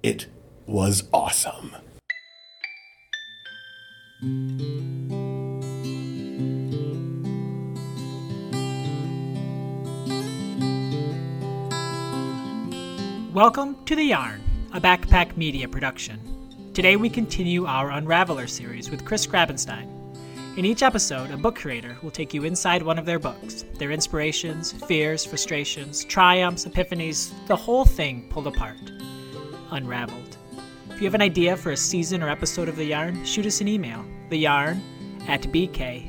It was awesome. Welcome to The Yarn, a backpack media production. Today we continue our Unraveled series with Chris Grabenstein. In each episode, a book creator will take you inside one of their books, their inspirations, fears, frustrations, triumphs, epiphanies, the whole thing pulled apart. Unraveled. If you have an idea for a season or episode of The Yarn, shoot us an email, theyarn at bkpk.media.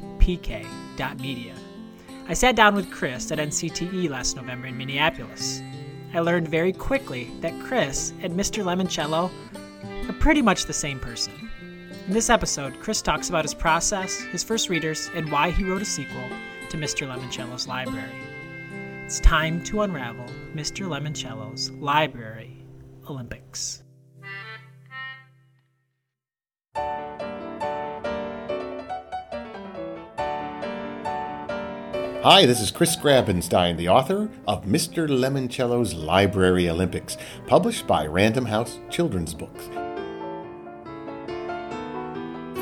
I sat down with Chris at NCTE last November in Minneapolis. I learned very quickly that Chris and Mr. Lemoncello are pretty much the same person. In this episode, Chris talks about his process, his first readers, and why he wrote a sequel to Mr. Lemoncello's Library. It's time to unravel Mr. Lemoncello's Library Olympics. Hi, this is Chris Grabenstein, the author of Mr. Lemoncello's Library Olympics, published by Random House Children's Books.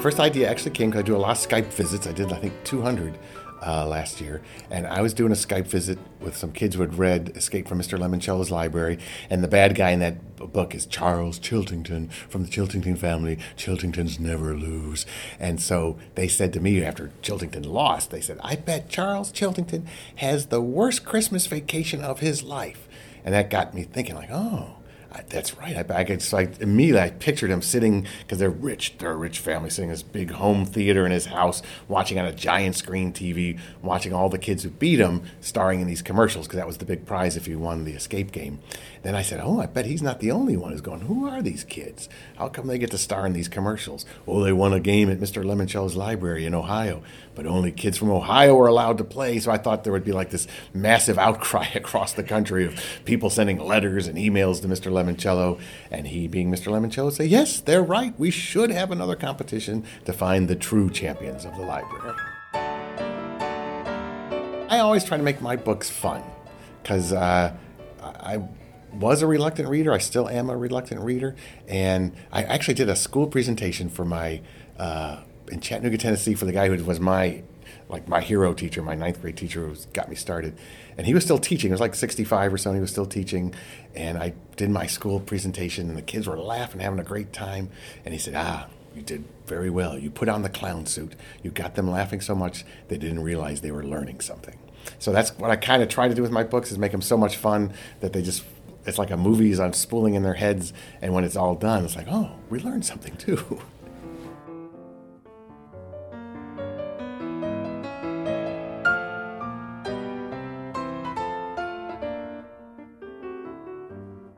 First idea actually came because I do a lot of Skype visits. I did, I think, 200 uh, last year, and I was doing a Skype visit with some kids who had read Escape from Mr. Lemoncello's Library, and the bad guy in that b- book is Charles Chiltington from the Chiltington family. Chiltingtons never lose, and so they said to me after Chiltington lost, they said, "I bet Charles Chiltington has the worst Christmas vacation of his life," and that got me thinking, like, oh. That's right. I, I could, so I immediately I pictured him sitting because they're rich. They're a rich family, sitting in this big home theater in his house, watching on a giant screen TV, watching all the kids who beat him starring in these commercials because that was the big prize if you won the escape game. Then I said, "Oh, I bet he's not the only one who's going. Who are these kids? How come they get to star in these commercials? Oh, they won a game at Mr. Lemoncello's library in Ohio, but only kids from Ohio are allowed to play. So I thought there would be like this massive outcry across the country of people sending letters and emails to Mr. Lemoncello, and he, being Mr. Lemoncello, say, "Yes, they're right. We should have another competition to find the true champions of the library." I always try to make my books fun because uh, I was a reluctant reader. I still am a reluctant reader, and I actually did a school presentation for my uh, in Chattanooga, Tennessee, for the guy who was my like my hero teacher, my ninth grade teacher who got me started, and he was still teaching. It was like 65 or so. He was still teaching, and I did my school presentation, and the kids were laughing, having a great time. And he said, "Ah, you did very well. You put on the clown suit. You got them laughing so much they didn't realize they were learning something." So that's what I kind of try to do with my books is make them so much fun that they just it's like a movie is on spooling in their heads, and when it's all done, it's like, oh, we learned something too.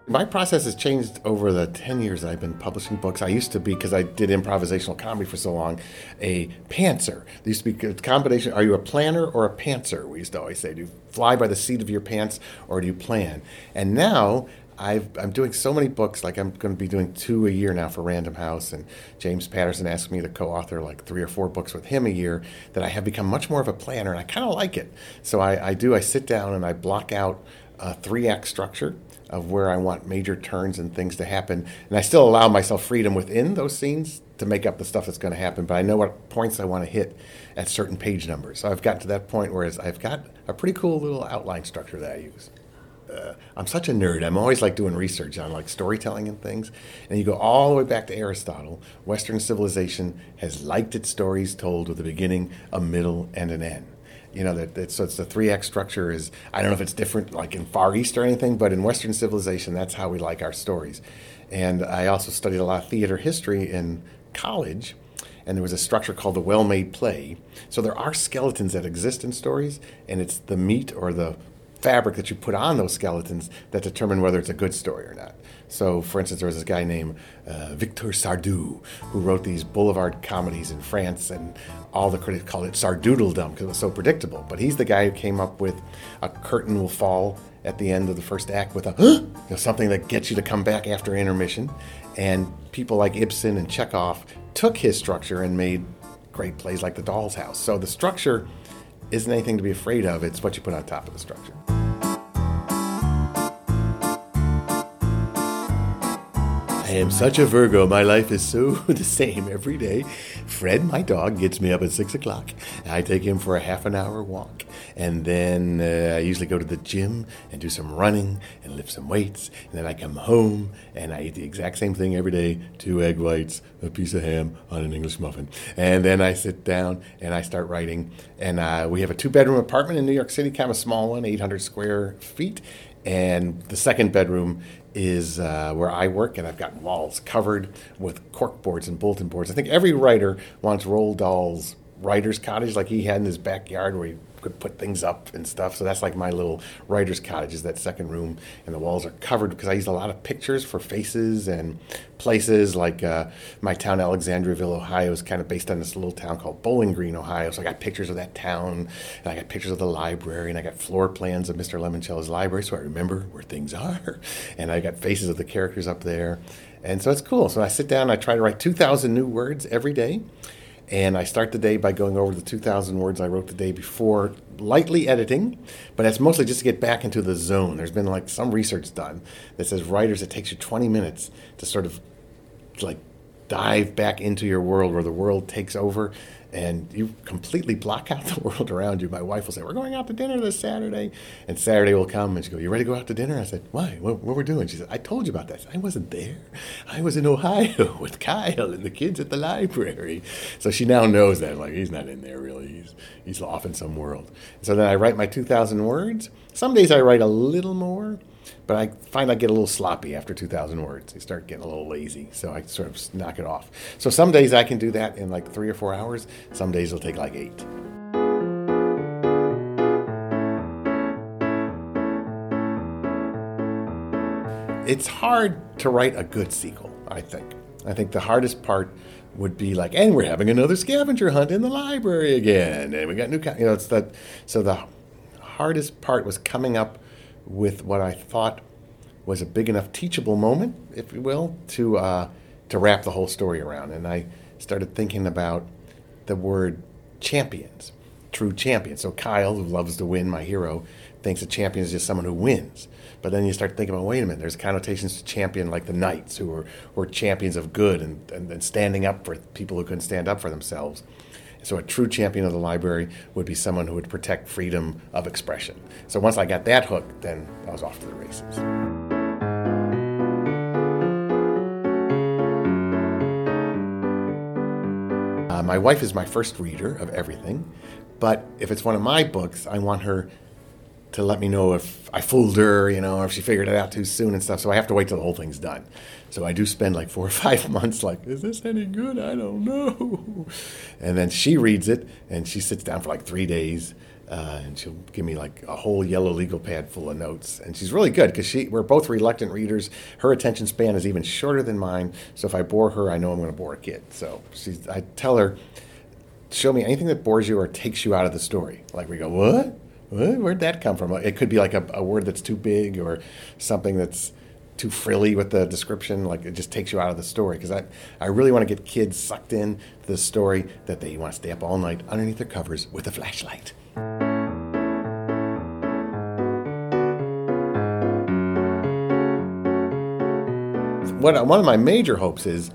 My process has changed over the 10 years I've been publishing books. I used to be, because I did improvisational comedy for so long, a pantser. There used to be a combination are you a planner or a pantser? We used to always say, do you fly by the seat of your pants or do you plan? And now i am doing so many books, like I'm going to be doing two a year now for Random House, and James Patterson asked me to co author like three or four books with him a year, that I have become much more of a planner, and I kind of like it. So I, I do, I sit down and I block out a three act structure of where I want major turns and things to happen. And I still allow myself freedom within those scenes to make up the stuff that's going to happen, but I know what points I want to hit at certain page numbers. So I've gotten to that point where I've got a pretty cool little outline structure that I use. Uh, I'm such a nerd. I'm always like doing research on like storytelling and things. And you go all the way back to Aristotle. Western civilization has liked its stories told with a beginning, a middle, and an end you know that, so it's the three act structure is i don't know if it's different like in far east or anything but in western civilization that's how we like our stories. And i also studied a lot of theater history in college and there was a structure called the well made play. So there are skeletons that exist in stories and it's the meat or the fabric that you put on those skeletons that determine whether it's a good story or not so, for instance, there was this guy named uh, Victor Sardou who wrote these boulevard comedies in France, and all the critics called it Sardoodledom because it was so predictable. But he's the guy who came up with a curtain will fall at the end of the first act with a you know, something that gets you to come back after intermission. And people like Ibsen and Chekhov took his structure and made great plays like The Doll's House. So the structure isn't anything to be afraid of; it's what you put on top of the structure. I am such a Virgo. My life is so the same every day. Fred, my dog, gets me up at six o'clock. I take him for a half an hour walk. And then uh, I usually go to the gym and do some running and lift some weights. And then I come home and I eat the exact same thing every day two egg whites, a piece of ham on an English muffin. And then I sit down and I start writing. And uh, we have a two bedroom apartment in New York City, kind of a small one, 800 square feet. And the second bedroom is uh, where I work, and I've got walls covered with cork boards and bulletin boards. I think every writer wants Roald Dahl's writer's cottage like he had in his backyard where he could put things up and stuff. So that's like my little writer's cottage is that second room, and the walls are covered because I use a lot of pictures for faces and places. Like uh, my town, Alexandriaville, Ohio, is kind of based on this little town called Bowling Green, Ohio. So I got pictures of that town, and I got pictures of the library, and I got floor plans of Mr. Lemoncello's library, so I remember where things are, and I got faces of the characters up there. And so it's cool. So I sit down, I try to write 2,000 new words every day. And I start the day by going over the 2,000 words I wrote the day before, lightly editing, but that's mostly just to get back into the zone. There's been like some research done that says writers, it takes you 20 minutes to sort of like dive back into your world where the world takes over and you completely block out the world around you. My wife will say, "We're going out to dinner this Saturday," and Saturday will come and she go, "You ready to go out to dinner?" I said, "Why? What, what we're doing?" She said, "I told you about that. I wasn't there. I was in Ohio with Kyle and the kids at the library." So she now knows that like he's not in there really. He's he's off in some world. So then I write my two thousand words. Some days I write a little more. But I find I get a little sloppy after 2,000 words. I start getting a little lazy, so I sort of knock it off. So some days I can do that in like three or four hours. Some days it'll take like eight. It's hard to write a good sequel, I think. I think the hardest part would be like, and we're having another scavenger hunt in the library again, and we got new, you know, it's that. So the hardest part was coming up with what I thought was a big enough teachable moment, if you will, to uh, to wrap the whole story around. And I started thinking about the word champions, true champions. So Kyle, who loves to win, my hero, thinks a champion is just someone who wins. But then you start thinking about, wait a minute, there's connotations to champion like the knights who were, were champions of good and, and, and standing up for people who couldn't stand up for themselves. So a true champion of the library would be someone who would protect freedom of expression. So once I got that hook, then I was off to the races. Uh, my wife is my first reader of everything, but if it's one of my books, I want her to let me know if I fooled her, you know, or if she figured it out too soon and stuff. So I have to wait till the whole thing's done. So I do spend like four or five months like, is this any good? I don't know. And then she reads it and she sits down for like three days. Uh, and she'll give me like a whole yellow legal pad full of notes, and she's really good because she we're both reluctant readers. Her attention span is even shorter than mine, so if I bore her, I know I'm going to bore a kid. So she's I tell her, show me anything that bores you or takes you out of the story. Like we go, what? Eh, where'd that come from? It could be like a, a word that's too big or something that's too frilly with the description. Like it just takes you out of the story. Because I, I really want to get kids sucked in to the story that they want to stay up all night underneath their covers with a flashlight. What, one of my major hopes is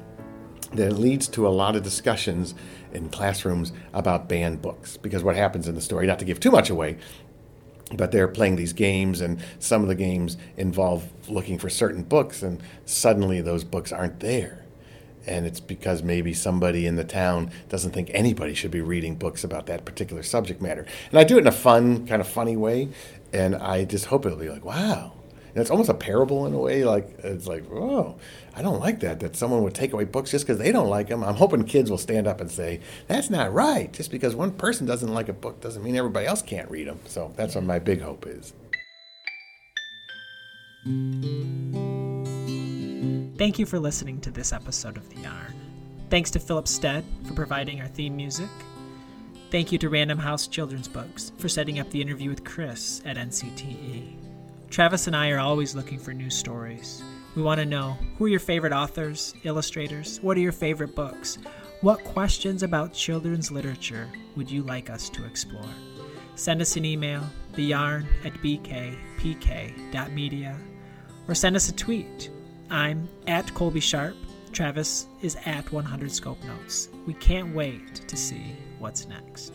that it leads to a lot of discussions in classrooms about banned books. Because what happens in the story, not to give too much away, but they're playing these games, and some of the games involve looking for certain books, and suddenly those books aren't there. And it's because maybe somebody in the town doesn't think anybody should be reading books about that particular subject matter. And I do it in a fun, kind of funny way, and I just hope it'll be like, wow, and it's almost a parable in a way. Like it's like, oh, I don't like that. That someone would take away books just because they don't like them. I'm hoping kids will stand up and say, that's not right. Just because one person doesn't like a book doesn't mean everybody else can't read them. So that's what my big hope is. Thank you for listening to this episode of The Yarn. Thanks to Philip Stead for providing our theme music. Thank you to Random House Children's Books for setting up the interview with Chris at NCTE. Travis and I are always looking for new stories. We want to know who are your favorite authors, illustrators? What are your favorite books? What questions about children's literature would you like us to explore? Send us an email, theyarn at bkpk.media, or send us a tweet. I'm at Colby Sharp. Travis is at 100 Scope Notes. We can't wait to see what's next.